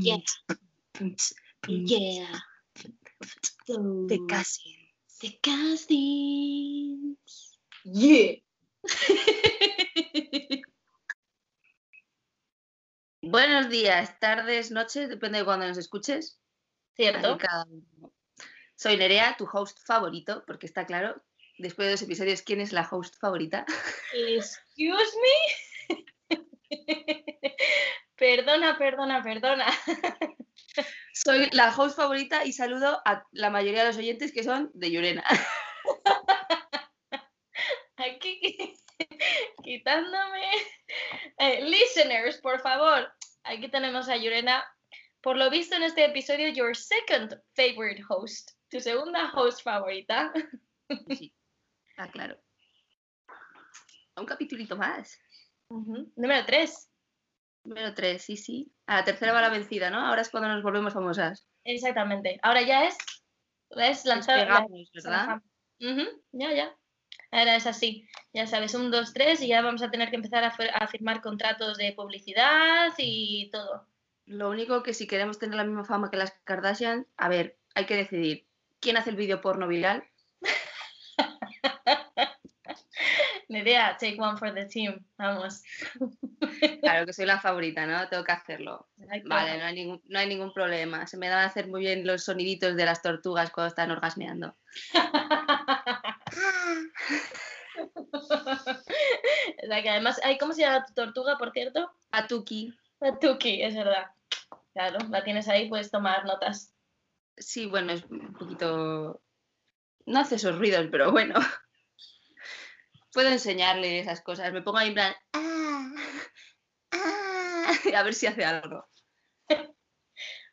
Yeah. Yeah. The Cousins. The Cousins. Yeah. Buenos días, tardes, noches, depende de cuando nos escuches. ¿Cierto? Así cada uno. Soy Nerea, tu host favorito, porque está claro, después de dos episodios, ¿quién es la host favorita? Excuse me. perdona, perdona, perdona. Soy la host favorita y saludo a la mayoría de los oyentes que son de Llorena. Aquí quitándome. Eh, listeners, por favor. Aquí tenemos a Yurena. Por lo visto en este episodio, your second favorite host. Tu segunda host favorita. Sí, está claro. Un capitulito más. Número 3. Número 3, sí, sí. A la tercera va la vencida, ¿no? Ahora es cuando nos volvemos famosas. Exactamente. Ahora ya es, es lanzar. ¿verdad? Ujú, Ya, ya. Ahora es así. Ya sabes, un, dos, tres y ya vamos a tener que empezar a firmar contratos de publicidad y todo. Lo único que si queremos tener la misma fama que las Kardashian, a ver, hay que decidir quién hace el vídeo porno viral. Nerea, take one for the team. Vamos. Claro que soy la favorita, ¿no? Tengo que hacerlo. Exacto. Vale, no hay ningún, no hay ningún problema. Se me dan a hacer muy bien los soniditos de las tortugas cuando están orgasmeando. O sea que además, ¿cómo se llama tu tortuga, por cierto? Atuki. La Tuki, es verdad. Claro, la tienes ahí, puedes tomar notas. Sí, bueno, es un poquito. No hace esos ruidos, pero bueno. Puedo enseñarle esas cosas. Me pongo ahí en plan. "Ah, ah", a ver si hace algo.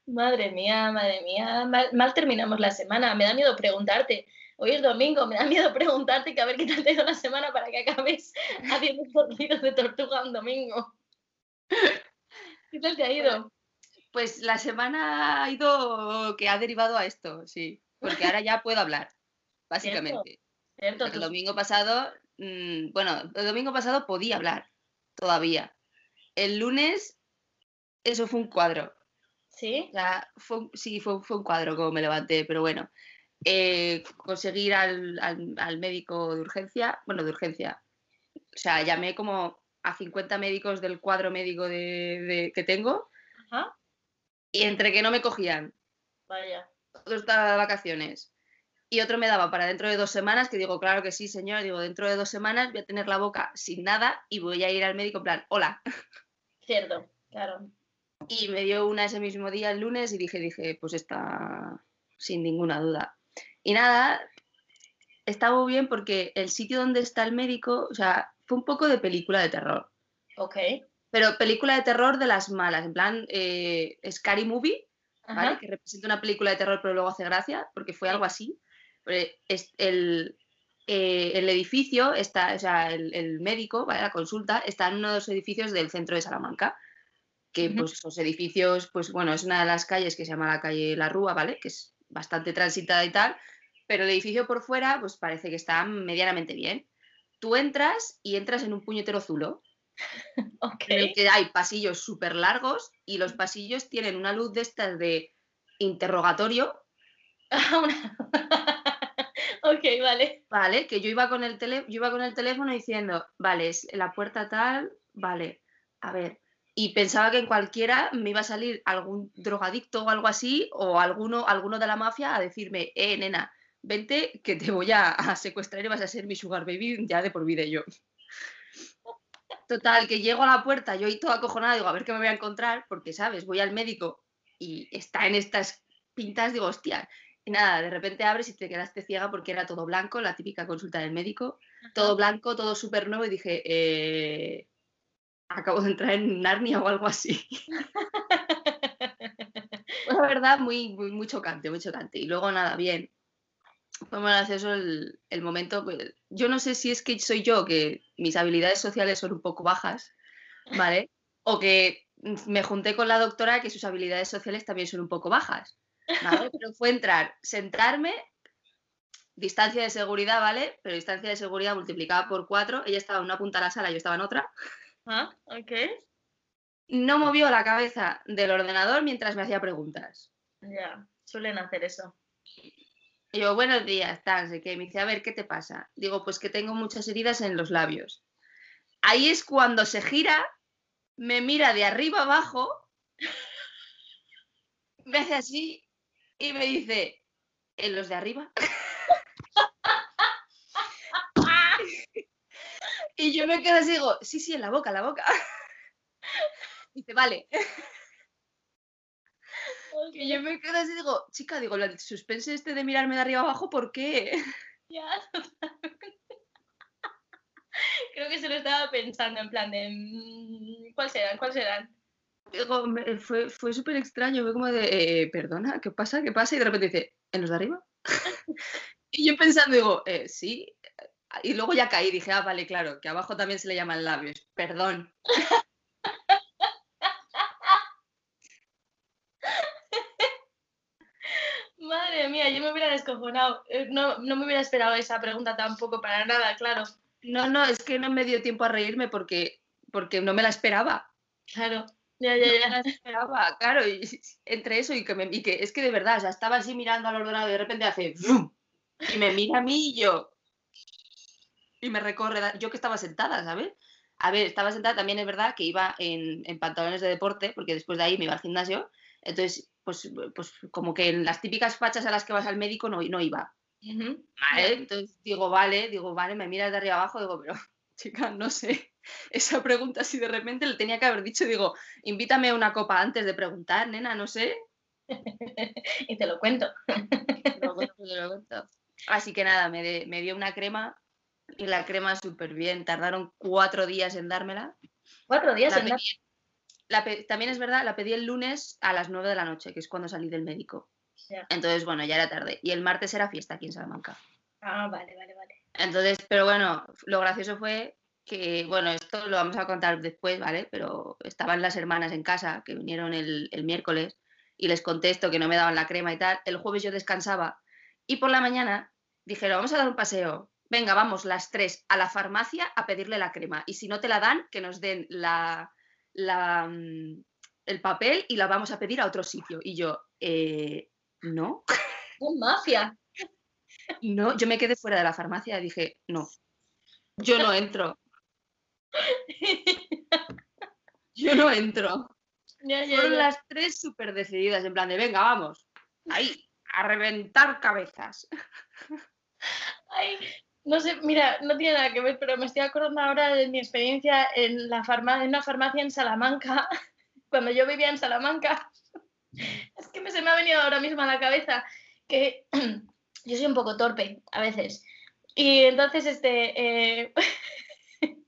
Madre mía, madre mía, mal, mal terminamos la semana. Me da miedo preguntarte. Hoy es domingo, me da miedo preguntarte que a ver qué tal te ha ido la semana para que acabes haciendo sonidos de tortuga un domingo. ¿Qué tal te ha ido? Pues la semana ha ido que ha derivado a esto, sí. Porque ahora ya puedo hablar, básicamente. ¿Cierto? El domingo pasado, mm, bueno, el domingo pasado podía hablar, todavía. El lunes, eso fue un cuadro. ¿Sí? O sea, fue, un- sí, fue, fue un cuadro como me levanté, pero bueno. Eh, conseguir al, al- al médico de urgencia, bueno, de urgencia. O sea, llamé como a 50 médicos del cuadro médico de, de- que tengo Ajá. y entre que no me cogían, Vaya. otro estaba de vacaciones y otro me daba para dentro de dos semanas, que digo, claro que sí, señor, digo, dentro de dos semanas voy a tener la boca sin nada y voy a ir al médico en plan, hola. Cierto, claro. Y me dio una ese mismo día, el lunes, y dije, dije, pues está sin ninguna duda. Y nada, está muy bien porque el sitio donde está el médico, o sea, fue un poco de película de terror. Ok. Pero película de terror de las malas, en plan eh, Scary Movie, ¿vale? Que representa una película de terror pero luego hace gracia, porque fue algo así. El, eh, el edificio está, o sea, el, el médico, ¿vale? La consulta, está en uno de los edificios del centro de Salamanca. Que Ujú. pues esos edificios, pues bueno, es una de las calles que se llama la calle La Rúa, ¿vale? Que es bastante transitada y tal. Pero el edificio por fuera, pues parece que está medianamente bien. Tú entras y entras en un puñetero zulo Ok. en el que hay pasillos súper largos y los pasillos tienen una luz de estas de interrogatorio, vale. Que yo iba con el, tele, yo iba con el teléfono diciendo, vale, es la puerta tal, vale, a ver. Y pensaba que en cualquiera me iba a salir algún drogadicto o algo así, o alguno, alguno de la mafia a decirme, eh, nena, vente que te voy a, secuestrar y vas a ser mi sugar baby ya de por vida yo. Total, que llego a la puerta, yo ahí toda acojonada, digo, a ver qué me voy a encontrar, porque, ¿sabes? Voy al médico y está en estas pintas, digo, hostia. Y nada, de repente abres y te quedaste ciega porque era todo blanco, la típica consulta del médico, todo blanco, todo súper nuevo, y dije, eh, acabo de entrar en Narnia o algo así. Fue la verdad muy, muy, muy chocante, muy chocante. Y luego nada, bien. Fue muy gracioso el, el momento. pues, yo no sé si es que soy yo, que mis habilidades sociales son un poco bajas, ¿vale? O que me junté con la doctora, que sus habilidades sociales también son un poco bajas, ¿vale? Pero fue entrar, sentarme, distancia de seguridad, ¿vale? Pero distancia de seguridad multiplicada por cuatro. Ella estaba en una punta de la sala, yo estaba en otra. Ah, ok. no movió la cabeza del ordenador mientras me hacía preguntas. Ya, suelen hacer eso. Y yo, buenos días, tal, sé que me dice, a ver, ¿qué te pasa? Digo, pues que tengo muchas heridas en los labios. Ahí es cuando se gira, me mira de arriba abajo, me hace así y me dice, ¿en los de arriba? y yo me quedo así, digo, sí, sí, en la boca, en la boca. dice, vale. Y yo me quedo así digo, chica, digo, el suspense este de mirarme de arriba abajo, ¿por qué? Ya, Creo que se lo estaba pensando en plan de, mm, ¿cuál serán? ¿Cuál serán? Digo, fue, fue súper extraño, fue como de, eh, perdona, ¿qué pasa? ¿Qué pasa? Y de repente dice, ¿en los de arriba? y yo pensando, digo, eh, sí. Y luego ya caí, dije, ah, vale, claro, que abajo también se le llaman labios, perdón. Madre mía, yo me hubiera descojonado. Eh, no, no me hubiera esperado esa pregunta tampoco para nada, claro. No, no, es que no me dio tiempo a reírme porque, porque no me la esperaba. Claro. Ya, ya, ya. Esperaba, claro, y, entre eso y que, me, y que es que de verdad, o sea, estaba así mirando al ordenador y de repente hace ¡vum! y me mira a mí y yo y me recorre, yo que estaba sentada, ¿sabes? A ver, estaba sentada, también es verdad que iba en, en pantalones de deporte, porque después de ahí me iba al gimnasio, entonces, pues, pues como que en las típicas fachas a las que vas al médico no, no iba. Vale, entonces digo, vale, digo, vale, me miras de arriba abajo, digo, pero chica, no sé. Esa pregunta así de repente le tenía que haber dicho, digo, invítame a una copa antes de preguntar, nena, no sé. y te lo cuento. lo cuento, te lo cuento. Así que nada, me, me dio una crema y la crema súper bien. Tardaron cuatro días en dármela. ¿Cuatro días en dármela? También es verdad, la pedí el lunes a las nueve de la noche, que es cuando salí del médico. Entonces, bueno, ya era tarde. Y el martes era fiesta aquí en Salamanca. Ah, vale, vale, vale. Entonces, pero bueno, lo gracioso fue que, bueno, esto lo vamos a contar después, ¿vale? Pero estaban las hermanas en casa, que vinieron el, el miércoles, y les contesto que no me daban la crema y tal. El jueves yo descansaba y por la mañana dijeron, vamos a dar un paseo. Venga, vamos las tres a la farmacia a pedirle la crema. Y si no te la dan, que nos den la, la, mm, el papel y la vamos a pedir a otro sitio. Y yo, eh, no. Un mafia. No, yo me quedé fuera de la farmacia y dije, no, yo no entro. Yo no entro. Fueron las tres súper decididas, en plan de, venga, vamos, ahí, a reventar cabezas. Ay, no sé, mira, no tiene nada que ver, pero me estoy acordando ahora de mi experiencia en, la en una farmacia en Salamanca, cuando yo vivía en Salamanca. Es que me, se me ha venido ahora mismo a la cabeza que yo soy un poco torpe a veces. Y entonces, este, eh,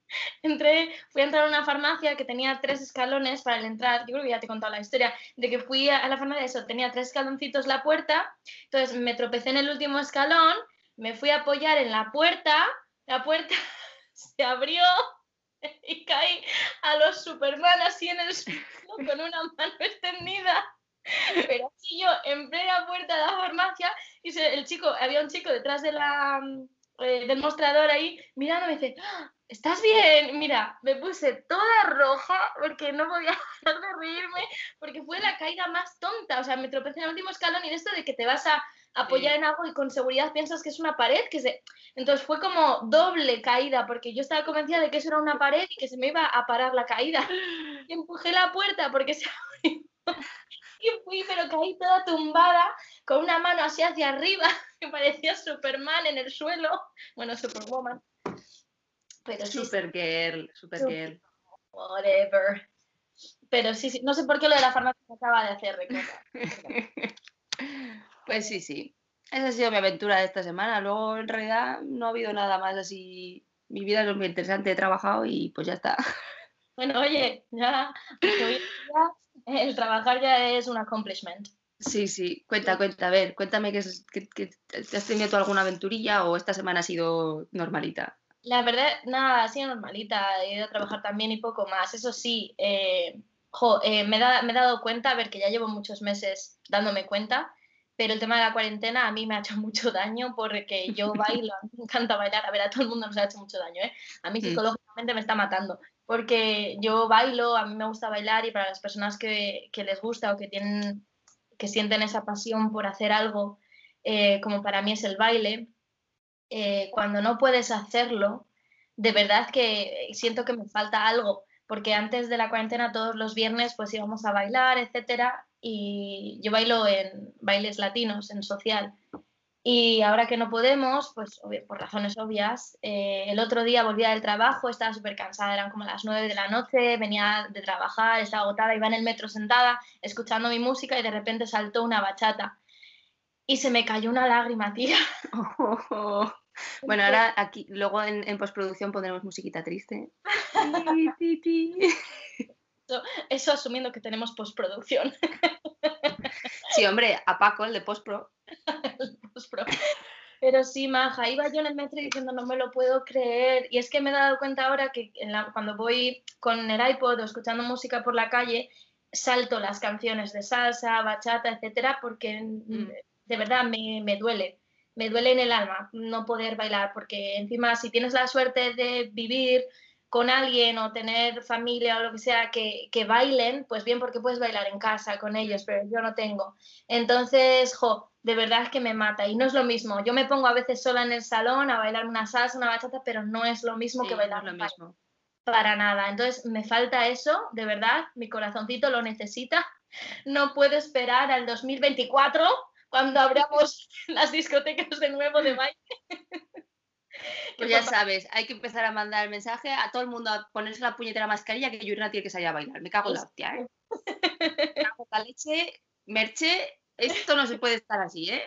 entré, fui a entrar a una farmacia que tenía tres escalones para el entrar. Yo creo que ya te he contado la historia de que fui a la farmacia, eso, tenía tres escaloncitos la puerta. Entonces me tropecé en el último escalón, me fui a apoyar en la puerta, la puerta se abrió y caí a los Superman así en el suelo con una mano extendida. Pero así yo en plena puerta de la farmacia y el chico, había un chico detrás de la, eh, del mostrador ahí mirando me dice, ¡Ah! ¿estás bien? Mira, me puse toda roja porque no podía dejar de reírme porque fue la caída más tonta. O sea, me tropecé en el último escalón y de esto de que te vas a apoyar en algo y con seguridad piensas que es una pared, que se... Entonces fue como doble caída, porque yo estaba convencida de que eso era una pared y que se me iba a parar la caída. Y empujé la puerta porque se abrió. Y fui, pero caí toda tumbada, con una mano así hacia arriba, que parecía Superman en el suelo. Bueno, Superwoman. Pero sí, Supergirl, Supergirl. Whatever. Pero sí, sí, no sé por qué lo de la farmacia me acaba de hacer recordar. Pues sí, sí. Esa ha sido mi aventura de esta semana. Luego, en realidad, no ha habido nada más así. Mi vida es muy interesante, he trabajado y pues ya está. Bueno, oye, ya, el trabajar ya es un accomplishment. Sí, sí, cuenta, cuenta, a ver, cuéntame que, que, has tenido tú alguna aventurilla o esta semana ha sido normalita. La verdad, nada, ha sido normalita, he ido a trabajar también y poco más. Eso sí, eh, eh, me, me he dado cuenta, a ver, que ya llevo muchos meses dándome cuenta pero el tema de la cuarentena a mí me ha hecho mucho daño porque yo bailo, a mí me encanta bailar, a ver, a todo el mundo nos ha hecho mucho daño, ¿eh? A mí mm. psicológicamente me está matando, porque yo bailo, a mí me gusta bailar y para las personas que, les gusta o que tienen que sienten esa pasión por hacer algo, eh, como para mí es el baile, eh, cuando no puedes hacerlo, de verdad que siento que me falta algo, porque antes de la cuarentena todos los viernes pues íbamos a bailar, etcétera, y yo bailo en bailes latinos, en social. Y ahora que no podemos, pues por razones obvias, eh, el otro día volvía del trabajo, estaba súper cansada, eran como las 9 de la noche, venía de trabajar, estaba agotada, iba en el metro sentada, escuchando mi música y de repente saltó una bachata. Y se me cayó una lágrima, tía. Bueno, ahora aquí, luego en, en postproducción pondremos musiquita triste. Eso, eso asumiendo que tenemos postproducción. Sí, hombre, a Paco, el de postpro. Postpro. Pero sí, maja, iba yo en el metro diciendo no me lo puedo creer. Y es que me he dado cuenta ahora que en la- cuando voy con el iPod o escuchando música por la calle, salto las canciones de salsa, bachata, etcétera, porque mm, de verdad me, me duele. Me duele en el alma no poder bailar, porque encima si tienes la suerte de vivir con alguien o tener familia o lo que sea que, que bailen, pues bien, porque puedes bailar en casa con ellos, pero yo no tengo. Entonces, jo, de verdad es que me mata. Y no es lo mismo. Yo me pongo a veces sola en el salón a bailar una salsa, una bachata, pero no es lo mismo Sí, que no es bailar lo un baile. mismo. Para nada. Entonces, me falta eso, de verdad. Mi corazoncito lo necesita. No puedo esperar al 2024 cuando abramos las discotecas de nuevo de baile. Pues ya sabes, hay que empezar a mandar el mensaje a todo el mundo a ponerse la puñetera mascarilla que Yurina tiene que salir a bailar. Me cago en la hostia, ¿eh? Me cago en la leche, Merche, esto no se puede estar así, ¿eh?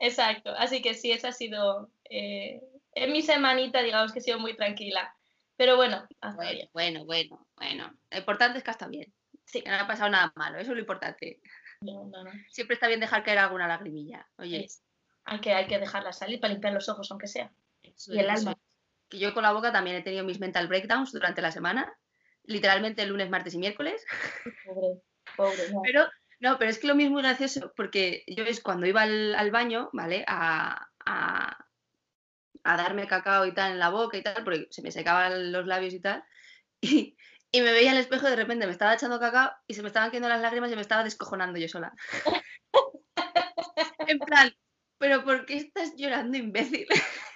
Exacto, así que sí, esa ha sido eh, en mi semanita, digamos que he sido muy tranquila. Pero bueno, Bueno, bien. bueno, bueno, bueno. Lo importante es que está bien. Sí. Que no ha pasado nada malo, eso es lo importante. No, no, no. Siempre está bien dejar caer alguna lagrimilla. Oye, Es- hay, que, hay que dejarla salir para limpiar los ojos, aunque sea. eso y el alma. Que yo con la boca también he tenido mis mental breakdowns durante la semana. Literalmente el lunes, martes y miércoles. Pobre, pobre. no. Pero, no, pero es que lo mismo es gracioso porque yo es cuando iba al, al baño, ¿vale? A, a, a darme cacao y tal en la boca y tal, porque se me secaban los labios y tal. Y, y me veía al espejo y de repente me estaba echando cacao y se me estaban cayendo las lágrimas y me estaba descojonando yo sola. en plan, ¿pero por qué estás llorando, imbécil?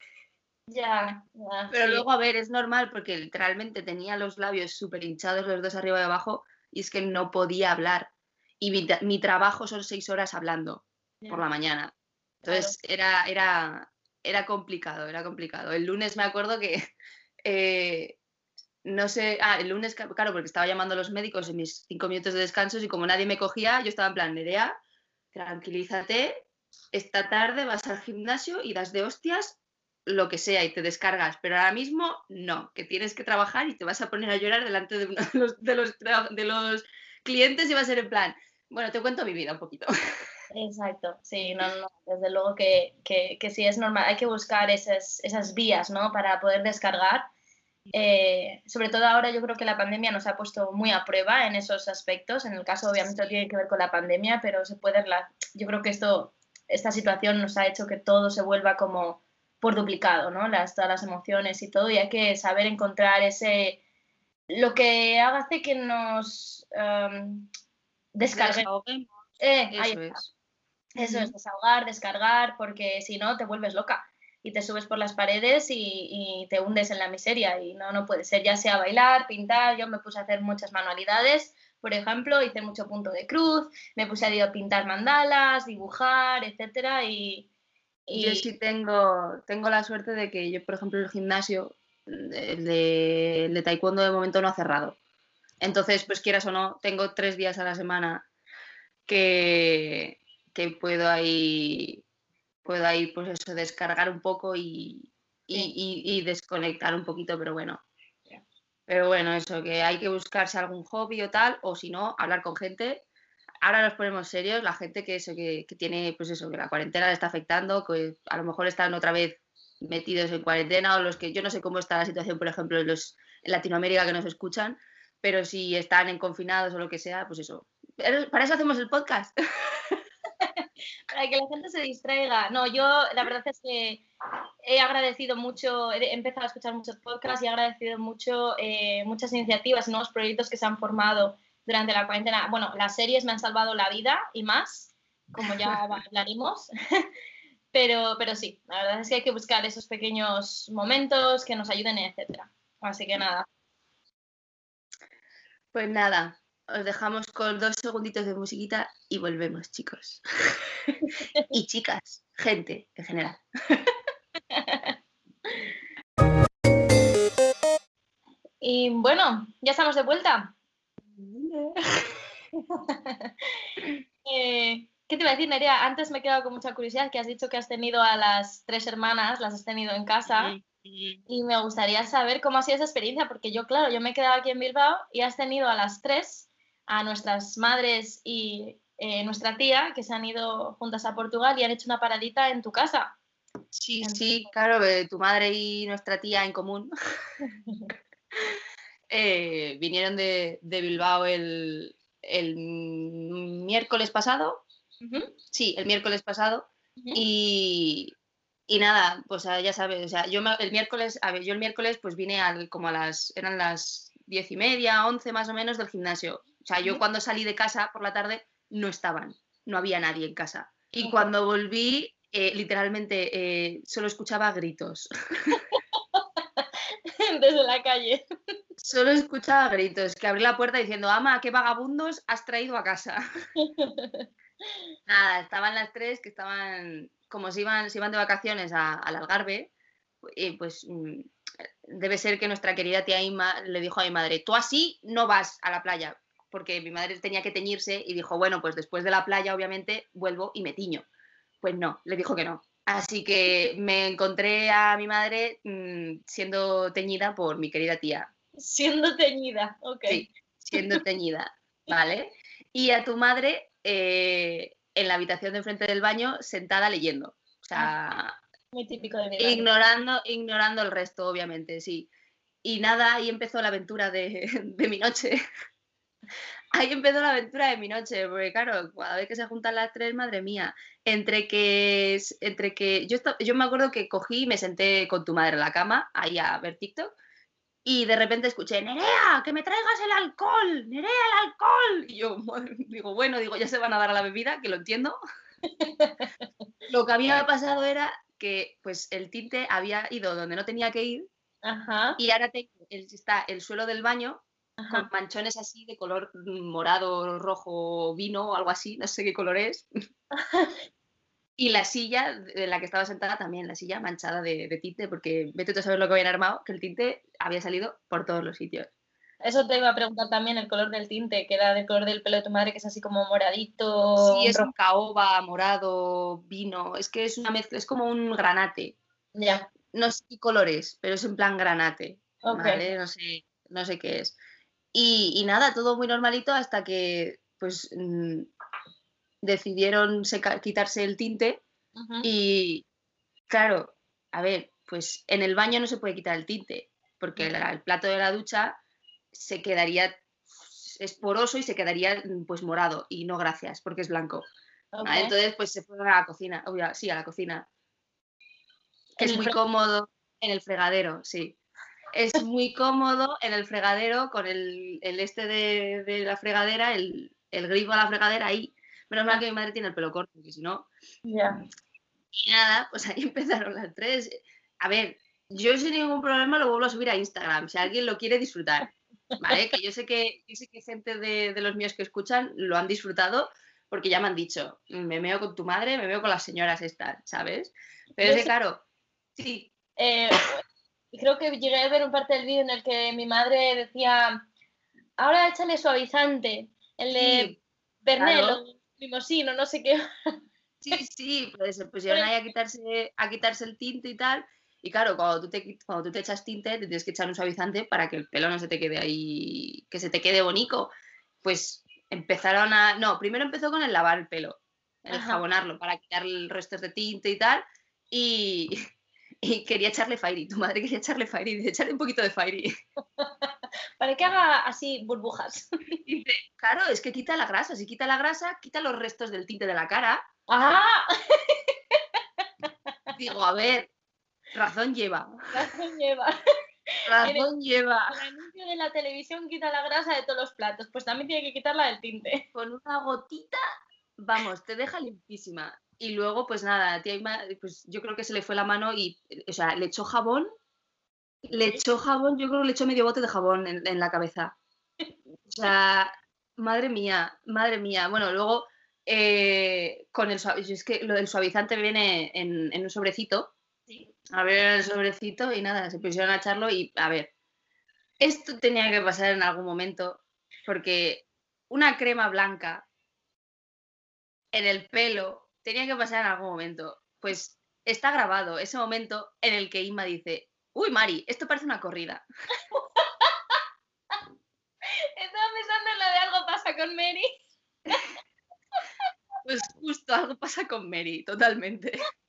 Ya, ya, Pero sí. luego, a ver, es normal porque literalmente tenía los labios súper hinchados, los dos arriba y abajo, y es que no podía hablar. Y mi, tra- mi trabajo son seis horas hablando Ya. por la mañana. Entonces era, era, era complicado, era complicado. El lunes me acuerdo que, eh, no sé, ah, el lunes, claro, porque estaba llamando a los médicos en mis cinco minutos de descanso y como nadie me cogía, yo estaba en plan, Nerea, tranquilízate, esta tarde vas al gimnasio y das de hostias lo que sea y te descargas, pero ahora mismo no, que tienes que trabajar y te vas a poner a llorar delante de uno de los, de los, de los clientes y va a ser en plan, bueno, te cuento mi vida un poquito. Exacto, sí, no, no, desde luego que, que, que sí es normal, hay que buscar esas, esas vías, ¿no? Para poder descargar. Eh, sobre todo ahora yo creo que la pandemia nos ha puesto muy a prueba en esos aspectos, en el caso obviamente tiene que ver con la pandemia, pero se puede, yo creo que esto, esta situación nos ha hecho que todo se vuelva como por duplicado, ¿no? Las, todas las emociones y todo, y hay que saber encontrar ese, lo que hace que nos em, descarguemos. Eh, Eso es. Eso es desahogar, descargar, porque si no te vuelves loca y te subes por las paredes y, y te hundes en la miseria y no, no puede ser, ya sea bailar, pintar, yo me puse a hacer muchas manualidades, por ejemplo, hice mucho punto de cruz, me puse a pintar mandalas, dibujar, etcétera y, y- Yo sí tengo, tengo la suerte de que yo, por ejemplo, el gimnasio, el de, el de taekwondo de momento no ha cerrado. Entonces, pues quieras o no, tengo tres días a la semana que, que puedo ahí, puedo ahí, pues eso, descargar un poco y, y, Sí. y- y desconectar un poquito, pero bueno. Pero bueno, eso, que hay que buscarse algún hobby o tal, o si no, hablar con gente. Ahora nos ponemos serios, la gente que eso, que, que tiene, pues eso, que la cuarentena le está afectando, que a lo mejor están otra vez metidos en cuarentena, o los que yo no sé cómo está la situación, por ejemplo, los en Latinoamérica que nos escuchan, pero si están en confinados o lo que sea, pues eso. Para eso hacemos el podcast. para que la gente se distraiga. No, yo la verdad es que he agradecido mucho, he empezado a escuchar muchos podcasts y he agradecido mucho eh, muchas iniciativas nuevos proyectos que se han formado durante la cuarentena. Bueno, las series me han salvado la vida y más, como ya hablaremos. pero, pero sí, la verdad es que hay que buscar esos pequeños momentos que nos ayuden, etcétera. Así que nada. Pues nada, os dejamos con dos segunditos de musiquita y volvemos, chicos. y chicas, gente en general. y bueno, ya estamos de vuelta. Eh, ¿Qué te iba a decir, Nerea? Antes me he quedado con mucha curiosidad que has dicho que has tenido a las tres hermanas, las has tenido en casa. Y me gustaría saber cómo ha sido esa experiencia, porque yo, claro, yo me he quedado aquí en Bilbao y has tenido a las tres, a nuestras madres y eh, nuestra tía, que se han ido juntas a Portugal y han hecho una paradita en tu casa. Sí, sí, claro, eh, tu madre y nuestra tía en común. Eh, vinieron de, Bilbao el, miércoles pasado. Sí, el miércoles pasado. y, nada, pues ya sabes, o sea, yo el miércoles, a ver, yo el miércoles pues vine al, como a las, eran las diez y media, once más o menos del gimnasio. O sea, yo cuando salí de casa por la tarde no estaban, no había nadie en casa. Y cuando volví, eh, literalmente eh, solo escuchaba gritos. Desde la calle. Solo escuchaba gritos, que abrí la puerta diciendo, ama, ¿qué vagabundos has traído a casa? Nada, estaban las tres que estaban, como si iban, iban de vacaciones al Algarve, y pues mm, debe ser que nuestra querida tía Ima le dijo a mi madre, tú así no vas a la playa, porque mi madre tenía que teñirse y dijo, bueno, pues después de la playa obviamente vuelvo y me tiño. Pues no, le dijo que no. Así que me encontré a mi madre mm, siendo teñida por mi querida tía. Siendo teñida, ok. Sí, siendo teñida, ¿vale? Y a tu madre eh, en la habitación de enfrente del baño sentada leyendo. O sea, ah, muy típico de mi ignorando, ignorando el resto, obviamente, sí. Y nada, ahí empezó la aventura de, de mi noche. Ahí empezó la aventura de mi noche, porque claro, cada vez que se juntan las tres, madre mía, entre que, entre que yo, yo me acuerdo que cogí y me senté con tu madre en la cama, ahí a ver TikTok, y de repente escuché, Nerea, que me traigas el alcohol, Nerea, el alcohol. Y yo digo, bueno, digo, ya se van a dar a la bebida, que lo entiendo. lo que había pasado era que pues el tinte había ido donde no tenía que ir y ahora está el suelo del baño con manchones así de color morado, rojo, vino o algo así, no sé qué color es. y la silla de la que estaba sentada también, la silla manchada de, tinte, porque vete tú a saber lo que habían armado, que el tinte había salido por todos los sitios. Eso te iba a preguntar también, el color del tinte, que era del color del pelo de tu madre, que es así como moradito. Sí, es un caoba, morado, vino, es que es una mezcla, es como un granate. Ya. No sé qué color es, pero es en plan granate. No sé, no sé qué es. Y, nada, todo muy normalito hasta que pues mm, decidieron quitarse el tinte y claro, a ver, pues en el baño no se puede quitar el tinte porque el, plato de la ducha se quedaría es poroso y se quedaría pues morado y no gracias porque es blanco. Entonces pues se fueron a la cocina, sí, a la cocina. Que es muy cómodo en el fregadero, sí es muy cómodo en el fregadero con el, este de, la fregadera, el, grifo a la fregadera ahí. Menos mal que mi madre tiene el pelo corto, porque si no. Ya. Y nada, pues ahí empezaron las tres. A ver, yo sin ningún problema lo vuelvo a subir a Instagram, si alguien lo quiere disfrutar. ¿Vale? que yo sé que, yo sé que gente de, los míos que escuchan lo han disfrutado porque ya me han dicho, me veo con tu madre, me veo con las señoras estas, ¿sabes? Pero es que, claro, sí. Eh, creo que llegué a ver un parte del vídeo en el que mi madre decía, ahora échale suavizante, el de Bernel limosino, no sé qué. Sí, sí, pues se pusieron ahí a quitarse, a quitarse el tinte y tal. Y claro, cuando tú, te, cuando tú te echas tinte, te tienes que echar un suavizante para que el pelo no se te quede ahí, que se te quede bonito. Pues empezaron a. No, primero empezó con el lavar el pelo, el jabonarlo para quitar el resto de tinte y tal. Y, y quería echarle Fairy. Tu madre quería echarle Fairy. Dice, echarle un poquito de Fairy. Para que haga así burbujas. Dice, claro, es que quita la grasa. Si quita la grasa, quita los restos del tinte de la cara. ¡Ah! Digo, a ver, Razón lleva. Razón lleva. Razón lleva. El anuncio de la televisión quita la grasa de todos los platos, pues también tiene que quitarla del tinte. Con una gotita, vamos, te deja limpísima. Y luego, pues nada, tía Ima, pues yo creo que se le fue la mano y, o sea, le echó jabón. Le echó jabón, yo creo que le echó medio bote de jabón en, en la cabeza. O sea, madre mía, madre mía. Bueno, luego eh, con el suavizante, es que lo del suavizante viene en, en un sobrecito. Sí. A ver el sobrecito y nada, se pusieron a echarlo y a ver, esto tenía que pasar en algún momento porque una crema blanca en el pelo tenía que pasar en algún momento. Pues está grabado ese momento en el que Inma dice, uy Mari, esto parece una corrida. Estaba pensando en la de algo pasa con Mary. Pues justo algo pasa con Mary, totalmente.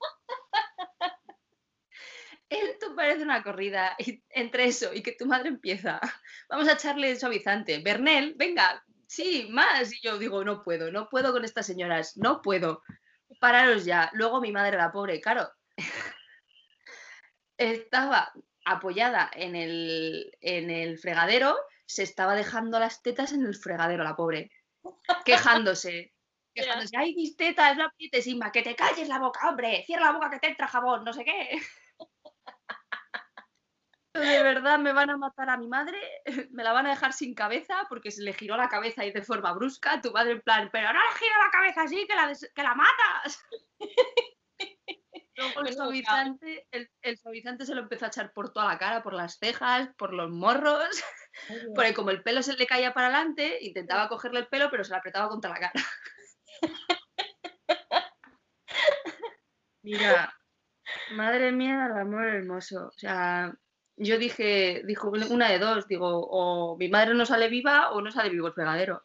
Esto parece una corrida y entre eso y que tu madre empieza. Vamos a echarle suavizante. Bernel, venga, sí, más. Y yo digo, no puedo, no puedo con estas señoras, no puedo. Pararos ya. Luego mi madre, la pobre, claro, estaba apoyada en el, en el fregadero, se estaba dejando las tetas en el fregadero, la pobre, quejándose. Quejándose, ay, mis tetas, no aprietes, Inma, que te calles la boca, hombre, cierra la boca que te entra jabón, no sé qué. De verdad me van a matar a mi madre, me la van a dejar sin cabeza porque se le giró la cabeza y de forma brusca. Tu madre en plan, pero no le gira la cabeza así, que la, que la matas. El suavizante, el, el suavizante se lo empezó a echar por toda la cara, por las cejas, por los morros, porque como el pelo se le caía para adelante, intentaba cogerle el pelo, pero se lo apretaba contra la cara. Mira, madre mía, el amor hermoso. O sea, yo dije, dijo una de dos, digo, o mi madre no sale viva o no sale vivo el fregadero.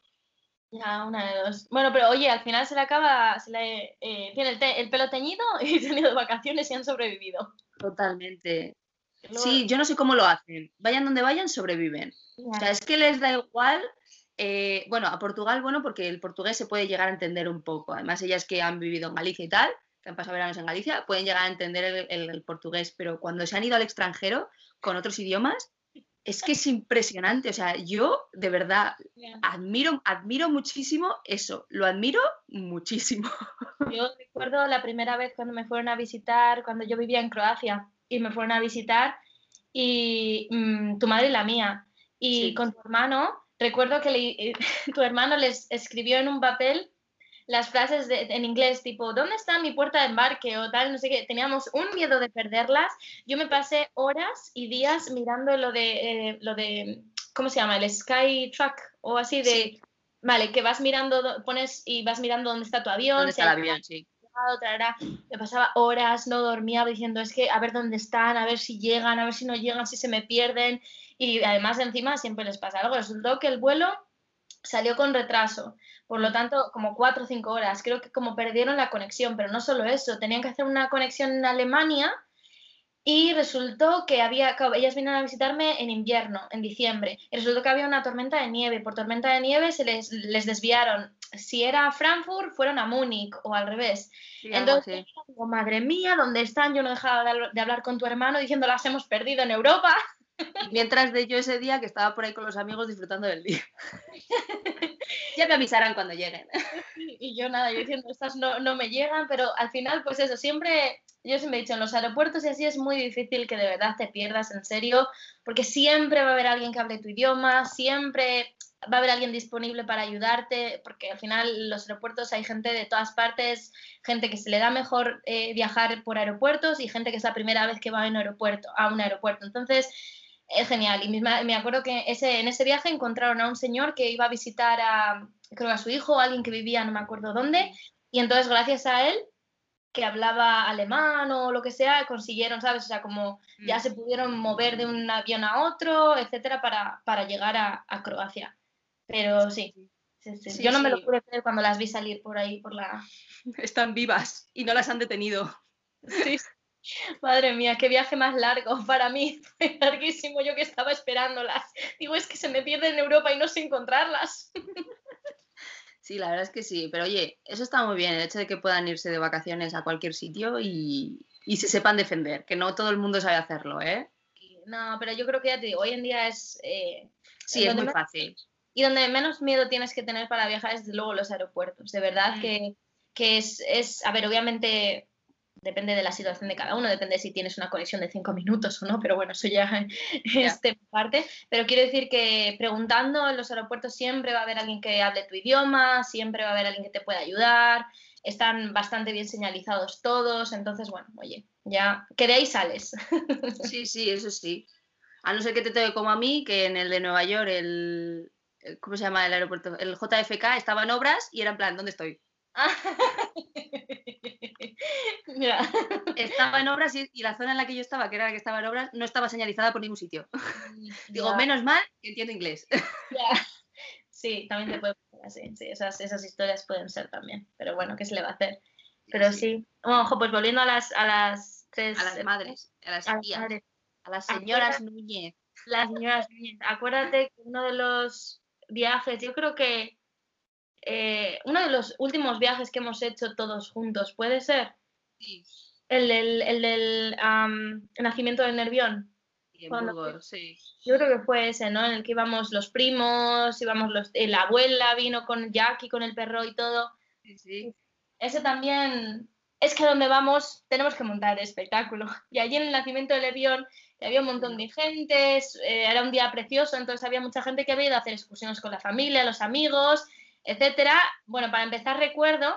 Ya, una de dos. Bueno, pero oye, al final se le acaba, se le, eh, tiene el, te- el pelo teñido y se han ido de vacaciones y han sobrevivido. Totalmente. Luego- Sí, yo no sé cómo lo hacen. Vayan donde vayan, sobreviven. O sea, es que les da igual. eh, bueno, a Portugal, bueno, porque el portugués se puede llegar a entender un poco. Además, ellas que han vivido en Galicia y tal, que han pasado veranos en Galicia, pueden llegar a entender el, el- el portugués. Pero cuando se han ido al extranjero con otros idiomas, es que es impresionante. O sea, yo de verdad admiro, admiro muchísimo eso. Lo admiro muchísimo. Yo recuerdo la primera vez cuando me fueron a visitar, cuando yo vivía en Croacia y me fueron a visitar y mm, tu madre y la mía. Y Sí. con tu hermano, recuerdo que le- tu hermano les escribió en un papel las frases de- en inglés, tipo, ¿dónde está mi puerta de embarque? o tal, no sé qué. Teníamos un miedo de perderlas. Yo me pasé horas y días mirando lo de, eh, lo de ¿cómo se llama? El Sky Truck o así de... Sí. Vale, que vas mirando, do- pones y vas mirando dónde está tu avión, ¿Dónde está el avión? Sí. Me pasaba horas, no dormía diciendo, es que a ver dónde están, a ver si llegan, a ver si no llegan, si se me pierden. Y además encima siempre les pasa algo. Resultó que el vuelo salió con retraso, por lo tanto, como cuatro o cinco horas. Creo que como perdieron la conexión, pero no solo eso, tenían que hacer una conexión en Alemania y resultó que había, ellas vinieron a visitarme en invierno, en diciembre, y resultó que había una tormenta de nieve. Por tormenta de nieve se les, les desviaron. Si era a Frankfurt, fueron a Múnich o al revés. Sí, Entonces, digo, madre mía, ¿dónde están? Yo no dejaba de hablar, de hablar con tu hermano diciendo las hemos perdido en Europa. Mientras de yo ese día que estaba por ahí con los amigos disfrutando del día. ya me avisarán cuando lleguen. Y yo nada, yo diciendo, estas no, no me llegan, pero al final, pues eso, siempre, yo siempre he dicho, en los aeropuertos y así es muy difícil que de verdad te pierdas en serio, porque siempre va a haber alguien que hable tu idioma, siempre va a haber alguien disponible para ayudarte, porque al final en los aeropuertos hay gente de todas partes, gente que se le da mejor eh, viajar por aeropuertos y gente que es la primera vez que va a un aeropuerto, a un aeropuerto. Entonces, es genial. Y misma- me acuerdo que ese, en ese viaje encontraron a un señor que iba a visitar a, creo, a su hijo o a alguien que vivía, no me acuerdo dónde, y entonces gracias a él, que hablaba alemán o lo que sea, consiguieron, ¿sabes? O sea, como ya se pudieron mover de un avión a otro, etcétera, para, para llegar a, a Croacia. Pero sí, sí, sí. Sí, yo no me lo pude creer cuando las vi salir por ahí, por la... Están vivas y no las han detenido. Sí. Madre mía, qué viaje más largo para mí. Fue larguísimo yo que estaba esperándolas. Digo, es que se me pierden en Europa y no sé encontrarlas. Sí, la verdad es que sí. Pero oye, eso está muy bien, el hecho de que puedan irse de vacaciones a cualquier sitio y, y se sepan defender, que no todo el mundo sabe hacerlo, ¿eh? No, pero yo creo que ya te digo, hoy en día es... Eh, sí, es muy menos- fácil. Y donde menos miedo tienes que tener para viajar es desde luego los aeropuertos. De verdad Mm. que, que es, es, a ver, obviamente depende de la situación de cada uno, depende si tienes una conexión de cinco minutos o no, pero bueno, eso ya es de mi parte. Pero quiero decir que preguntando en los aeropuertos siempre va a haber alguien que hable tu idioma, siempre va a haber alguien que te pueda ayudar, están bastante bien señalizados todos, entonces bueno, oye, ya que de ahí sales. Sí, sí, eso sí. A no ser que te toque como a mí, que en el de Nueva York, el, el- ¿cómo se llama el aeropuerto? El JFK estaba en obras y era en plan, ¿dónde estoy? Mira. Estaba en obras y, y la zona en la que yo estaba, que era la que estaba en obras, no estaba señalizada por ningún sitio. Digo, Ya. menos mal que entiendo inglés. Ya. Sí, también te puede pasar así. Sí, esas, esas historias pueden ser también. Pero bueno, ¿qué se le va a hacer? Pero sí. Bueno, ojo, pues volviendo a las, a las tres. A las madres, a las a tías, madres, a las ¿A señoras qué Núñez. las señoras. Núñez. Acuérdate que uno de los viajes, yo creo que eh, uno de los últimos viajes que hemos hecho todos juntos, ¿puede ser? Sí, El del, el del nacimiento del Nervión. y en Cuando Burgos, sí. Yo creo que fue ese, ¿no? En el que íbamos los primos, íbamos los, eh, la abuela vino con Jackie, con el perro y todo. Sí, sí. Ese también es que donde vamos tenemos que montar el espectáculo. Y allí en el nacimiento del avión había un montón de gente, eh, era un día precioso, entonces había mucha gente que había ido a hacer excursiones con la familia, los amigos, etcétera. Bueno, para empezar recuerdo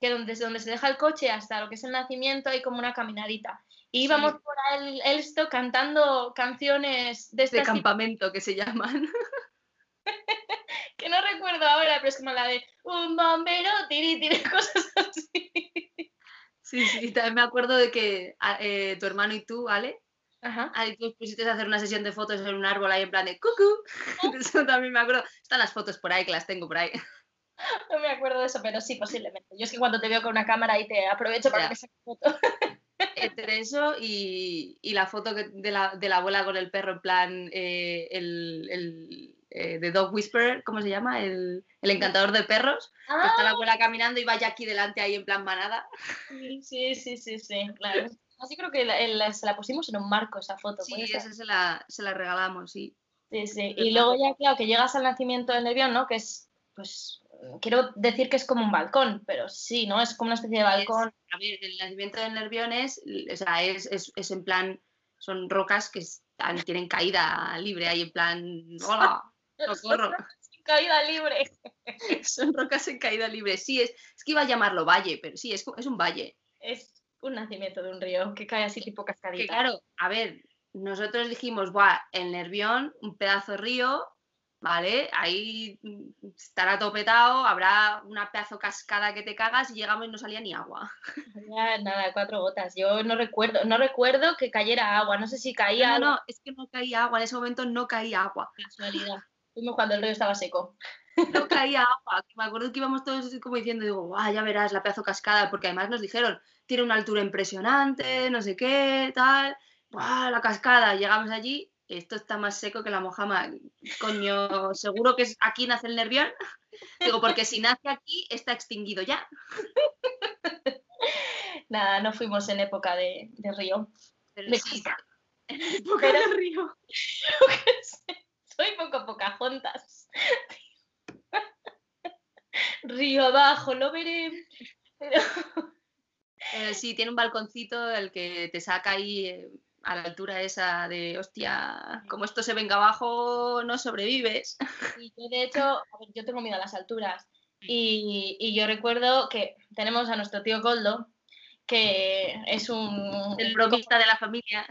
que donde, desde donde se deja el coche hasta lo que es el nacimiento hay como una caminadita. Y Sí. íbamos por el Elsto cantando canciones de De campamento que se llaman. que no recuerdo ahora, pero es como la de un bombero, tiri, tiri, cosas así. Sí, sí, también me acuerdo de que a- eh, tu hermano y tú, Ale, Ajá. ahí tú pusiste a hacer una sesión de fotos en un árbol ahí en plan de cucú. Eso también me acuerdo. Están las fotos por ahí, que las tengo por ahí. No me acuerdo de eso, pero sí, posiblemente. Yo es que cuando te veo con una cámara ahí te aprovecho para Ya. que me saques foto. Entre eso y, y la foto de, la, de la abuela con el perro en plan eh, el, el eh, The Dog Whisperer, ¿cómo se llama? El, el encantador de perros. que Está la Ah, abuela caminando y vaya aquí delante ahí en plan manada. sí, sí, sí, sí, claro. Así creo que la, la- se la pusimos en un marco esa foto. Sí, esa se la, se la regalamos, sí. Sí, sí. Y luego ya, claro, que llegas al nacimiento del Nervión, ¿no? Que es, pues, quiero decir que es como un balcón, pero sí, ¿no? Es como una especie de balcón. Es- a ver, el nacimiento del nervión es, o sea, es, es- es en plan, son rocas que están, tienen caída libre ahí en plan, hola, socorro. Caída libre. son rocas en caída libre. Sí, es, es que iba a llamarlo valle, pero sí, es, es un valle. Es un nacimiento de un río que cae así tipo Que cascadita. claro, a ver, nosotros dijimos, buah, el nervión, un pedazo de río, ¿vale? Ahí mm, estará topetado, habrá una pedazo cascada que te cagas y llegamos y no salía ni agua. Nada, cuatro gotas. Yo no recuerdo, no recuerdo que cayera agua. No sé si caía No, no, es que no caía agua, en ese momento no caía agua. casualidad. Fuimos cuando el río estaba seco. no caía agua. Me acuerdo que íbamos todos como diciendo, digo, "Guau, ya verás la pedazo cascada, porque además nos dijeron, tiene una altura impresionante, no sé qué, tal. Buah, la cascada. Llegamos allí, esto está más seco que la mojama. Coño, seguro que es, aquí nace el nervión. Digo, porque si nace aquí, está extinguido ya. Nada, no fuimos en época de, de río. Pero De sí, cascada. en época Pero- de río. Soy poco Pocahontas. Río abajo, lo veré. Pero- Eh, sí, tiene un balconcito el que te saca ahí eh, a la altura esa de, hostia, como esto se venga abajo, no sobrevives. Y yo, de hecho, a ver, yo tengo miedo a las alturas. Y, y yo recuerdo que tenemos a nuestro tío Goldo, que es un, El bromista de la familia.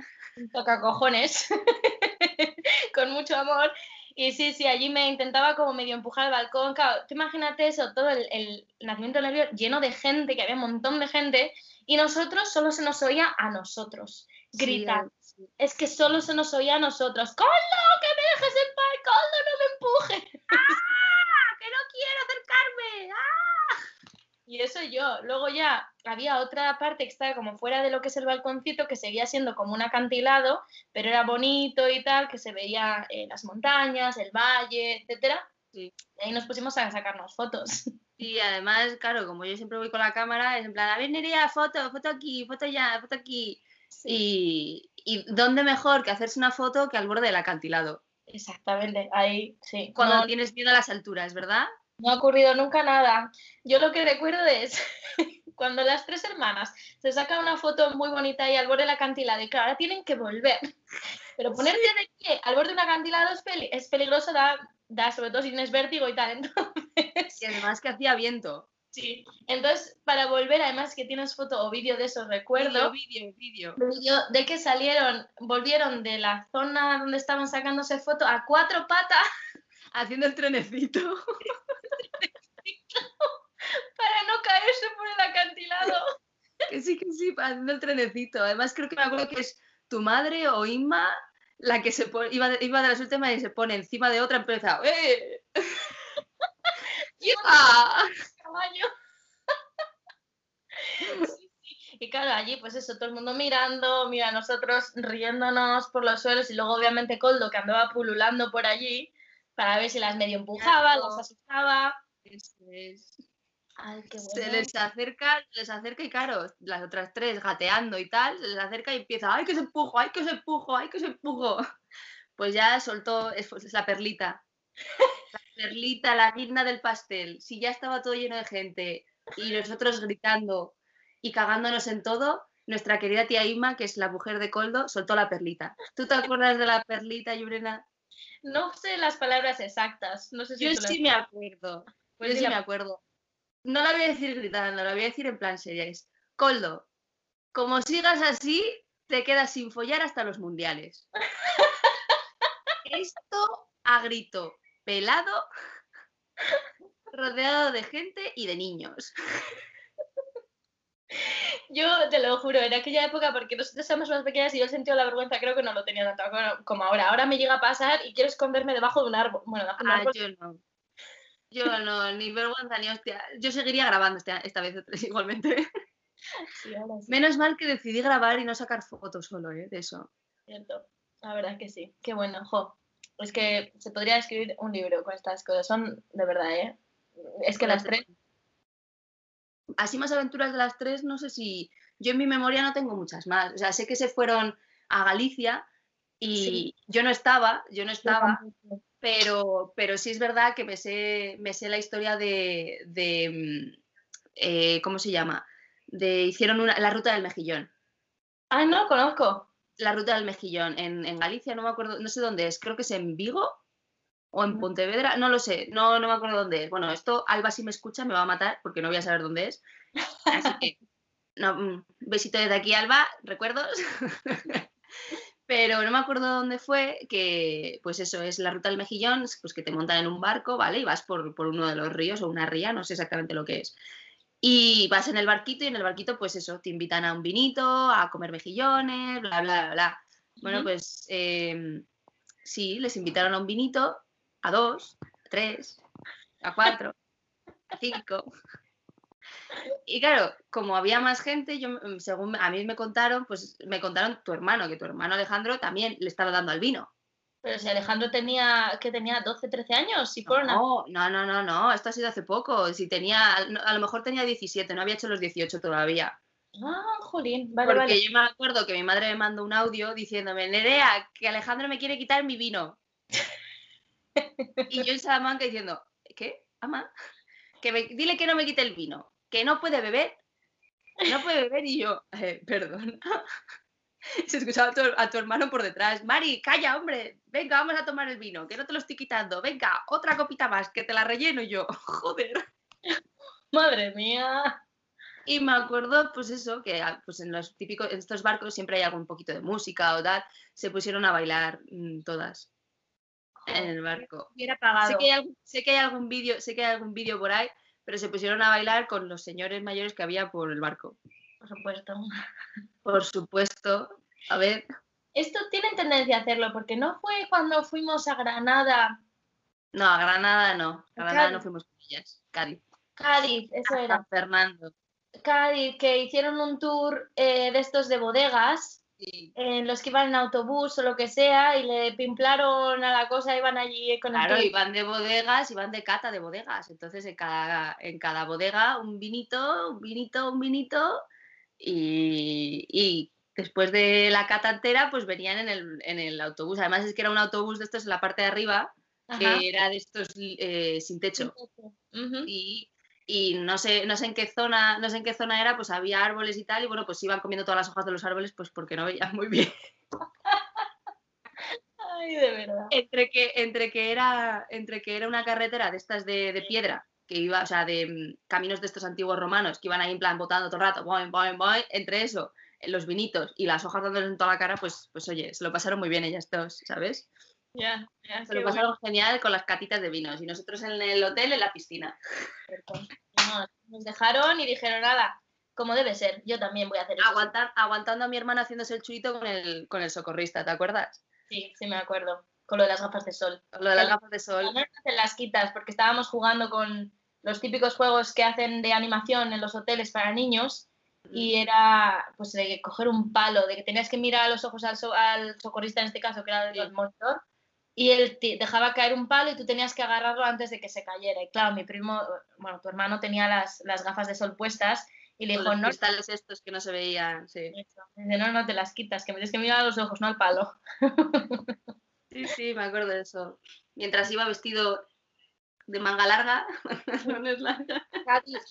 toca cojones, con mucho amor. Y sí, sí, allí me intentaba como medio empujar al balcón. Claro, tú imagínate eso, todo el, el nacimiento del nervio lleno de gente, que había un montón de gente, y nosotros solo se nos oía a nosotros gritar. Sí, sí. Es que solo se nos oía a nosotros. ¡Coldo, que me dejes en paz! ¡Coldo, no me empuje! ¡Ah, que no quiero acercarme! ¡Ah! Y eso yo. Luego ya había otra parte que estaba como fuera de lo que es el balconcito, que seguía siendo como un acantilado, pero era bonito y tal, que se veía eh, las montañas, el valle, etcétera. Sí. Y ahí nos pusimos a sacarnos fotos. Y además, claro, como yo siempre voy con la cámara, es en plan, a ver, Nerea, foto, foto aquí, foto allá, foto aquí. Y, y dónde mejor que hacerse una foto que al borde del acantilado. Exactamente, ahí sí. Cuando No- tienes miedo a las alturas, ¿verdad? No ha ocurrido nunca nada. Yo lo que recuerdo es cuando las tres hermanas se sacan una foto muy bonita ahí al borde del acantilado y claro, ahora tienen que volver. Pero ponerte de pie al borde de un acantilado es, peli- es peligroso, da, da, sobre todo si tienes vértigo y tal. Entonces, Y además que hacía viento. Sí. Entonces, para volver, además que tienes foto o vídeo de eso, recuerdo Vídeo, vídeo, vídeo. de que salieron, volvieron de la zona donde estaban sacándose foto a cuatro patas Haciendo el trenecito. para no caerse por el acantilado. Que sí, que sí, haciendo el trenecito. Además, creo que me acuerdo que es tu madre o Inma la que se pone, iba, de, iba de las últimas y se pone encima de otra, empieza, ¡eh! ¡Ah! caballo. Sí, sí. Y claro, allí pues eso, todo el mundo mirando, mira, nosotros riéndonos por los suelos y luego obviamente Coldo que andaba pululando por allí para ver si las medio empujaba, Claro. las asustaba. Eso es. Ay, qué Se bueno. les acerca, les acerca y claro, las otras tres gateando y tal, se les acerca y empieza, ¡ay que se empujo, ay que se empujo, ay que se empujo! Pues ya soltó, es, es la perlita. Perlita, la guinda del pastel. Si ya estaba todo lleno de gente y nosotros gritando y cagándonos en todo, nuestra querida tía Ima, que es la mujer de Coldo, soltó la perlita. ¿Tú te acuerdas de la perlita, Yurena? No sé las palabras exactas, no sé si Yo tú las- sí me acuerdo. Pues Yo sí dila. me acuerdo. No la voy a decir gritando, la voy a decir en plan seria. Es, Coldo, como sigas así, te quedas sin follar hasta los mundiales. Esto a grito pelado, rodeado de gente y de niños. Yo te lo juro, en aquella época, porque nosotros éramos más pequeñas y yo el sentido de la vergüenza creo que no lo tenía tanto como- ahora. Ahora me llega a pasar y quiero esconderme debajo de un árbol. Bueno, debajo de un Ah, árbol. yo no. Yo no, ni vergüenza ni hostia. Yo seguiría grabando esta, esta vez igualmente. Sí, ahora sí, Menos mal que decidí grabar y no sacar fotos solo, ¿eh? De eso. cierto. La verdad que sí. Qué bueno, jo. Es que se podría escribir un libro con estas cosas. Son de verdad, ¿eh? Es que las tres. Así más aventuras de las tres, no sé si. Yo en mi memoria no tengo muchas más. O sea, sé que se fueron a Galicia y Sí. yo no estaba, yo no estaba, pero, pero sí es verdad que me sé, me sé la historia de. de, mm, eh, ¿Cómo se llama? De, hicieron una, la ruta del mejillón. Ah, no, conozco. La ruta del mejillón en, en Galicia, no me acuerdo, no sé dónde es, creo que es en Vigo o en. Pontevedra, no lo sé, no, no me acuerdo dónde es. Bueno, esto Alba si me escucha me va a matar porque no voy a saber dónde es. Así que, no, mm, besito desde aquí, Alba, recuerdos. Pero no me acuerdo dónde fue, que pues eso es la ruta del mejillón, pues que te montan en un barco, ¿vale? Y vas por, por uno de los ríos o una ría, no sé exactamente lo que es. Y vas en el barquito y en el barquito, pues eso, te invitan a un vinito, a comer mejillones, bla, bla, bla, bla. Bueno, pues em, sí, les invitaron a un vinito, a dos, a tres, a cuatro, a cinco. Y claro, como había más gente, yo, mm, según a mí me contaron, pues me contaron tu hermano, que tu hermano Alejandro también le estaba dando al vino. Pero si Alejandro tenía, que tenía 12, 13 años, si fueron. No, no, no, no, no, esto ha sido hace poco. Si tenía, a lo mejor tenía 17, no había hecho los 18 todavía. Ah, jolín, vale, Porque vale. yo me acuerdo que mi madre me mandó un audio diciéndome, Nerea, que Alejandro me quiere quitar mi vino. y yo en Salamanca diciendo, ¿qué? Ama, que me- dile que no me quite el vino, que no puede beber, no puede beber. Y yo, "Eh, perdón. Se escuchaba a tu, a tu hermano por detrás, Mari, calla, hombre, venga, vamos a tomar el vino, que no te lo estoy quitando, venga, otra copita más, que te la relleno yo, joder. Madre mía. Y me acuerdo, pues eso, que ah, pues en los típicos, en estos barcos siempre hay algún poquito de música o tal, se pusieron a bailar mm, todas en el barco. Hubiera pagado. Sé que hay algún, sé que hay algún vídeo, sé que hay algún vídeo por ahí, pero se pusieron a bailar con los señores mayores que había por el barco. Por supuesto. Por supuesto. A ver, Esto tienen tendencia a hacerlo, porque no fue cuando fuimos a Granada, no, a Granada no. A Granada no fuimos con ellas. Cádiz. Cádiz, eso A era. San Fernando. Cádiz, que hicieron un tour eh, de estos de bodegas en los que iban en autobús o lo que sea y le pimplaron a la cosa, iban allí con claro, iban de bodegas, iban de cata de bodegas. Entonces en cada, en cada bodega un vinito, un vinito, un vinito y, después de la cata entera pues venían en el, en el, autobús. Además es que era un autobús de estos en la parte de arriba que era de estos eh, sin techo. y, y, no sé, no sé en qué zona, no sé en qué zona era, pues había árboles y tal, y bueno, pues iban comiendo todas las hojas de los árboles, pues porque no veían muy bien. Ay, de verdad. Entre que, entre que era, entre que era una carretera de estas de, piedra, que iba, o sea, de mm, caminos de estos antiguos romanos, que iban ahí en plan botando todo el rato, boing, boing, boing, entre eso, los vinitos y las hojas dándoles en toda la cara, pues, pues oye, se lo pasaron muy bien ellas dos, ¿sabes? Ya, Se lo pasaron genial con las catitas de vinos y nosotros en el hotel en la piscina. nos dejaron y dijeron, nada, como debe ser, yo también voy a hacer eso. aguantando a mi hermana haciéndose el chulito con el, con el socorrista, ¿te acuerdas? Sí, sí me acuerdo. Con lo de las gafas de sol. Con lo de las gafas de sol. No las quitas porque estábamos jugando con los típicos juegos que hacen de animación en los hoteles para niños y era pues de coger un palo, de que tenías que mirar a los ojos al, al socorrista en este caso, que era el monitor, y él te dejaba caer un palo y tú tenías que agarrarlo antes de que se cayera. Y claro, mi primo, bueno, tu hermano tenía las, las gafas de sol puestas y le dijo, no. cristales estos que no se veían, sí. Dice, no, no te las quitas, que me tienes que mirar a los ojos, no al palo. Sí, sí, me acuerdo de eso. Mientras iba vestido de manga larga, no es larga.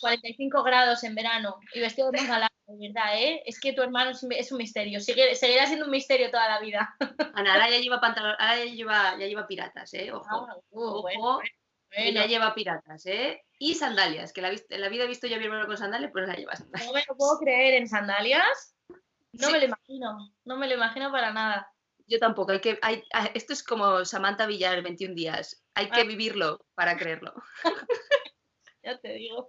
45 grados en verano y vestido de manga larga de verdad, ¿eh? Es que tu hermano es un misterio. seguirá siendo un misterio toda la vida. Ana, ahora ya lleva pantalón, ahora ya lleva, ya lleva piratas, ¿eh? Ojo. Ah, uh, ojo. ya lleva piratas, ¿eh? Y sandalias, que la, la vida he visto yo a mi hermano con sandalias, pues la lleva sandalias. No me lo puedo creer en sandalias. No me lo imagino, no me lo imagino para nada. Yo tampoco, hay que, hay, ah, esto es como Samantha Villar, 21 días. Hay que ah. vivirlo para creerlo. ya te digo.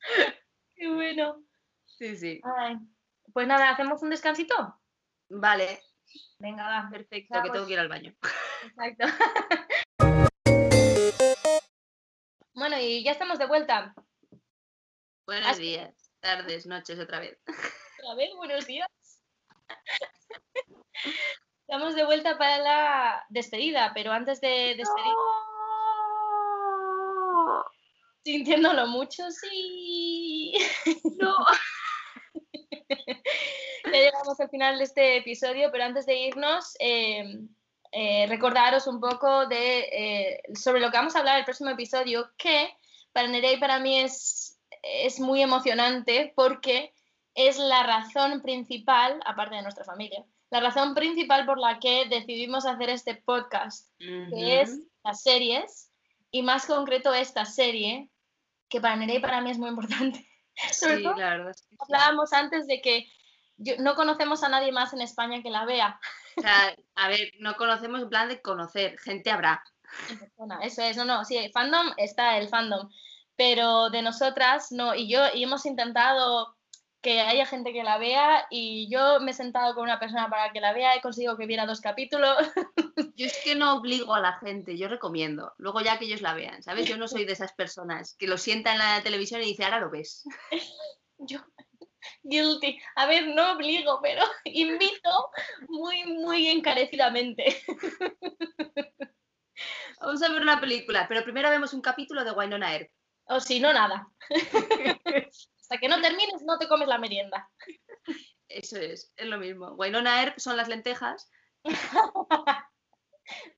Qué bueno. Sí, sí. pues nada, ¿hacemos un descansito? Vale. Venga, va. Perfecto, que tengo que ir al baño. Exacto. bueno, y ya estamos de vuelta. Buenos días, tardes, noches otra vez. Otra vez, buenos días. Estamos de vuelta para la despedida, pero antes de despedir. Sintiéndolo mucho, sí. No. ya llegamos al final de este episodio, pero antes de irnos, eh, eh, recordaros un poco de, eh, sobre lo que vamos a hablar el próximo episodio, que para Nerea y para mí es, es muy emocionante porque es la razón principal, aparte de nuestra familia, la razón principal por la que decidimos hacer este podcast, que es las series, y más concreto esta serie, que para Nerea y para mí es muy importante. sí, la verdad. Hablábamos antes de que no conocemos a nadie más en España que la vea. O sea, a ver, no conocemos en plan de conocer, gente habrá. eso es, no, no, sí, fandom está el fandom, pero de nosotras no, y yo, y hemos intentado que haya gente que la vea y yo me he sentado con una persona para que la vea, he conseguido que viera dos capítulos. Yo es que no obligo a la gente, yo recomiendo, luego ya que ellos la vean, ¿sabes? Yo no soy de esas personas que lo sienta en la televisión y dice, ahora lo ves. Yo, guilty. A ver, no obligo, pero invito muy, muy encarecidamente. Vamos a ver una película, pero primero vemos un capítulo de Wynonna Earp. O si no, nada. Hasta que no termines, no te comes la merienda. Eso es, es lo mismo. Wynonna Earp son las lentejas.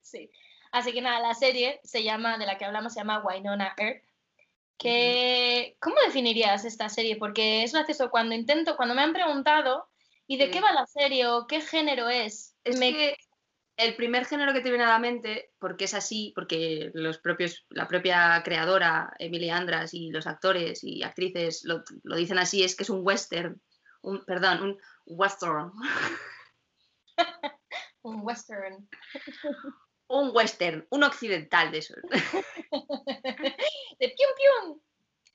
sí. Así que nada, la serie se llama, de la que hablamos, se llama Wynonna Earp. Que, ¿Cómo definirías esta serie? Porque es gracioso cuando intento, cuando me han preguntado, ¿y de qué va la serie o qué género es? Es que el primer género que te viene a la mente, porque es así, porque los propios, la propia creadora, Emilia Andras, y los actores y actrices lo, dicen así, es que es un western, un, perdón, un western. un western. un western, un occidental de esos. de pium pium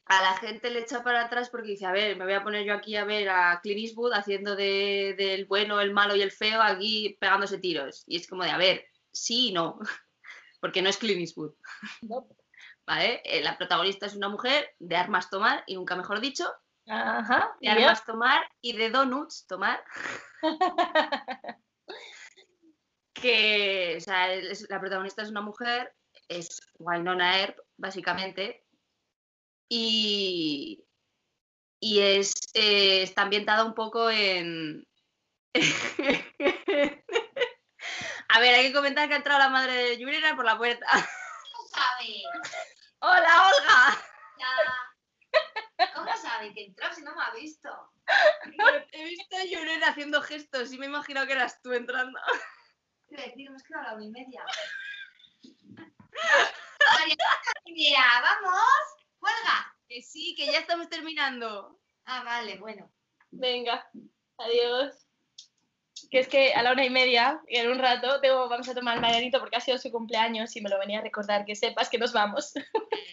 a la gente le echa para atrás porque dice, a ver, me voy a poner yo aquí a ver a Clint Eastwood haciendo del de, bueno, el malo y el feo aquí pegándose tiros. Y es como de, a ver, sí y no, porque no es Clint Eastwood. ¿Vale? Eh, la protagonista es una mujer de armas tomar y nunca mejor dicho. Ajá. De armas tomar y de donuts tomar. que, o sea, la protagonista es una mujer, es Wynonna Earp, básicamente, y, y es, eh, está ambientada un poco en... A ver, hay que comentar que ha entrado la madre de Yurina por la puerta. ¿Cómo sabe? ¡Hola, Olga! Ya. ¿Cómo sabe que entró si no me ha visto? He visto a Yurina haciendo gestos y me he imaginado que eras tú entrando. Quiero decir, hemos quedado a la una y media. María, vamos. Cuelga. Que sí, que ya estamos terminando. Ah, vale, bueno. Venga, adiós. Que es que a la una y media, en un rato, tengo, vamos a tomar el Marianito porque ha sido su cumpleaños y me lo venía a recordar, que sepas que nos vamos.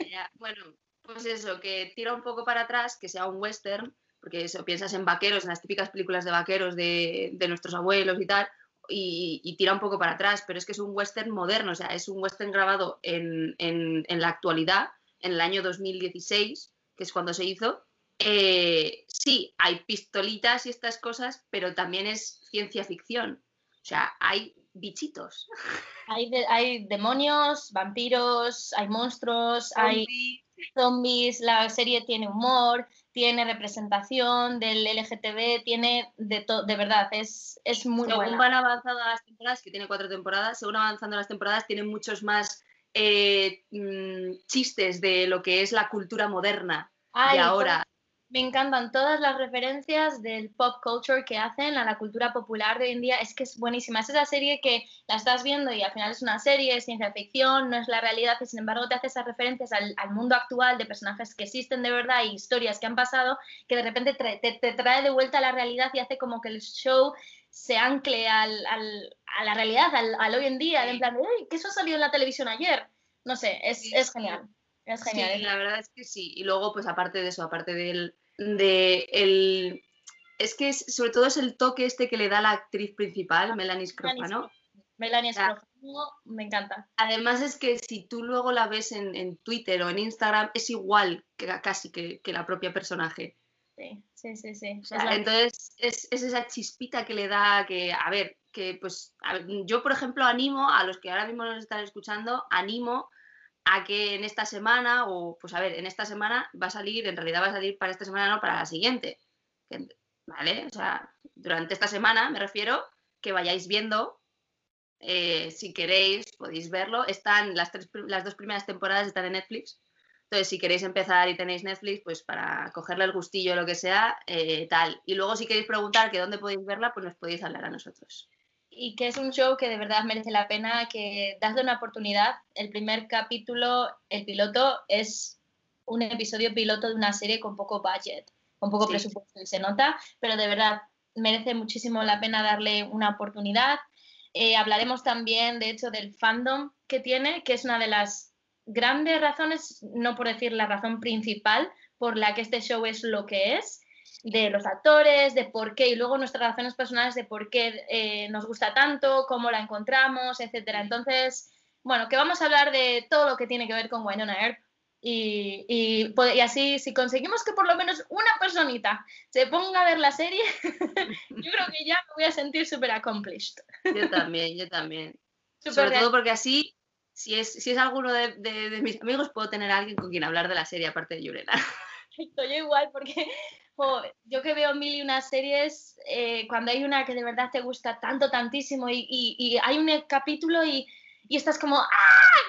Ya, Bueno, pues eso, que tira un poco para atrás, que sea un western, porque eso, piensas en vaqueros, en las típicas películas de vaqueros de, de nuestros abuelos y tal, y, y tira un poco para atrás, pero es que es un western moderno, o sea, es un western grabado en, en- en la actualidad, en el año 2016, que es cuando se hizo. Eh, sí, hay pistolitas y estas cosas, pero también es ciencia ficción. O sea, hay bichitos. Hay, de- hay demonios, vampiros, hay monstruos, hay zombies, la serie tiene humor, tiene representación del LGTB, tiene de todo, de verdad, es, es muy según buena. van avanzando las temporadas, que tiene cuatro temporadas, según avanzando las temporadas, tienen muchos más eh, mm, chistes de lo que es la cultura moderna Ay, de ahora. Me encantan todas las referencias del pop culture que hacen a la cultura popular de hoy en día. Es que es buenísima. Es esa serie que la estás viendo y al final es una serie, es ciencia ficción, no es la realidad y sin embargo te hace esas referencias al, al mundo actual de personajes que existen de verdad y historias que han pasado que de repente te, te trae de vuelta a la realidad y hace como que el show se ancle al, al- a la realidad, al, al hoy en día. Sí. En plan, "Ey, que eso salió en la televisión ayer. No sé, es, Sí, es sí. genial. Es Sí, genial. la verdad es que sí. Y luego, pues aparte de eso, aparte del, de el, es que es- sobre todo es el toque este que le da la actriz principal, Melanie Scrofano. Melania Ya. Scrofano, me encanta. Además es que si tú luego la ves en, en Twitter o en Instagram, es igual que, casi que, que la propia personaje. Sí, sí, sí, sí. O sea, entonces es, es esa chispita que le da que, a ver, que pues a ver, yo por ejemplo animo a los que ahora mismo nos están escuchando, animo a que en esta semana, o pues a ver, en esta semana va a salir, en realidad va a salir para esta semana, no para la siguiente. ¿Vale? O sea, durante esta semana me refiero que vayáis viendo, eh, si queréis, podéis verlo. Están las, tres, las dos primeras temporadas están en Netflix. Entonces, si queréis empezar y tenéis Netflix, pues para cogerle el gustillo o lo que sea, eh, tal. Y luego, si queréis preguntar que dónde podéis verla, pues nos podéis hablar a nosotros. Y que es un show que de verdad merece la pena, que dadle una oportunidad. El primer capítulo, el piloto, es un episodio piloto de una serie con poco budget, con poco Sí. presupuesto y se nota, pero de verdad merece muchísimo la pena darle una oportunidad. Eh, hablaremos también, de hecho, del fandom que tiene, que es una de las grandes razones, no por decir la razón principal, por la que este show es lo que es, de los actores, de por qué, y luego nuestras razones personales de por qué eh, nos gusta tanto, cómo la encontramos, etcétera. Entonces, bueno, que vamos a hablar de todo lo que tiene que ver con Winona Earp. Y, y, y así, si conseguimos que por lo menos una personita se ponga a ver la serie, yo creo que ya me voy a sentir súper accomplished. Yo también, yo también. Súper Sobre real- todo porque así, si es, si es alguno de, de- de mis amigos, puedo tener a alguien con quien hablar de la serie, aparte de Yurena. Estoy igual porque jo, yo que veo mil y unas series, eh, cuando hay una que de verdad te gusta tanto, tantísimo y, y- y hay un capítulo y, y estás como, ¡ah!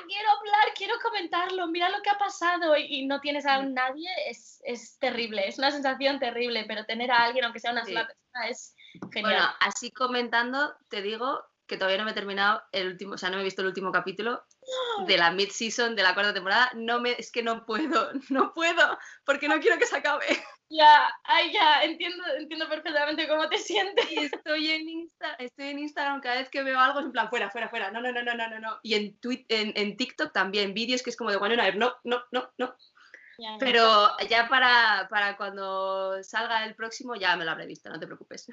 Quiero hablar, quiero comentarlo, mira lo que ha pasado y, no tienes a nadie, es, es terrible, es una sensación terrible, pero tener a alguien, aunque sea una Sí. sola persona, es genial. Bueno, así comentando, te digo que todavía no me he terminado el último, o sea, no me he visto el último capítulo de la mid-season de la cuarta temporada. No me, es que no puedo, no puedo, porque no quiero que se acabe. Ya, ay, ya, entiendo, entiendo perfectamente cómo te sientes. Y estoy en, Insta, estoy en Instagram cada vez que veo algo, es en plan, fuera, fuera, fuera, no, no, no, no, no, no, no. Y en, Twi- en, en TikTok también, vídeos que es como de Earp, no, no, no, no. Ya. Pero ya para, para cuando salga el próximo ya me lo habré visto, no te preocupes.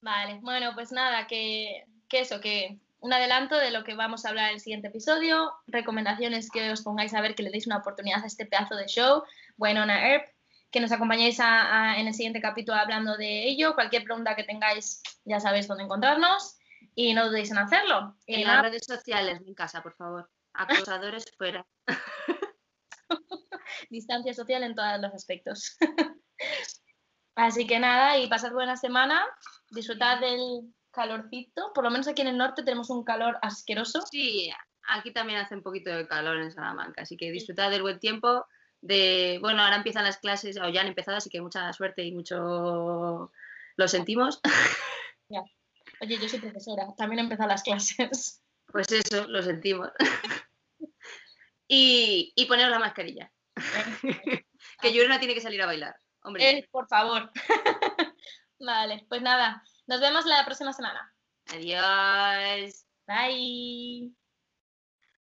Vale, bueno, pues nada, que, que eso, que un adelanto de lo que vamos a hablar en el siguiente episodio, recomendaciones que os pongáis a ver, que le deis una oportunidad a este pedazo de show, Winona Earp, que nos acompañéis a- a- en el siguiente capítulo hablando de ello. Cualquier pregunta que tengáis, ya sabéis dónde encontrarnos y no dudéis en hacerlo. Y En nada, las redes sociales, en casa, por favor. Acosadores fuera. distancia social en todos los aspectos. Así que nada, y pasad buena semana, disfrutad del calorcito, por lo menos aquí en el norte tenemos un calor asqueroso. Sí, aquí también hace un poquito de calor en Salamanca, así que disfrutad del buen tiempo. De, bueno, ahora empiezan las clases, o ya han empezado, así que mucha suerte y mucho lo sentimos. Oye, yo soy profesora, también he empezado las clases. Pues eso, lo sentimos. y, y poneros la mascarilla, que Yurena tiene que salir a bailar. Hombre, Eh, por favor. vale, pues nada, nos vemos la próxima semana. adiós. Bye.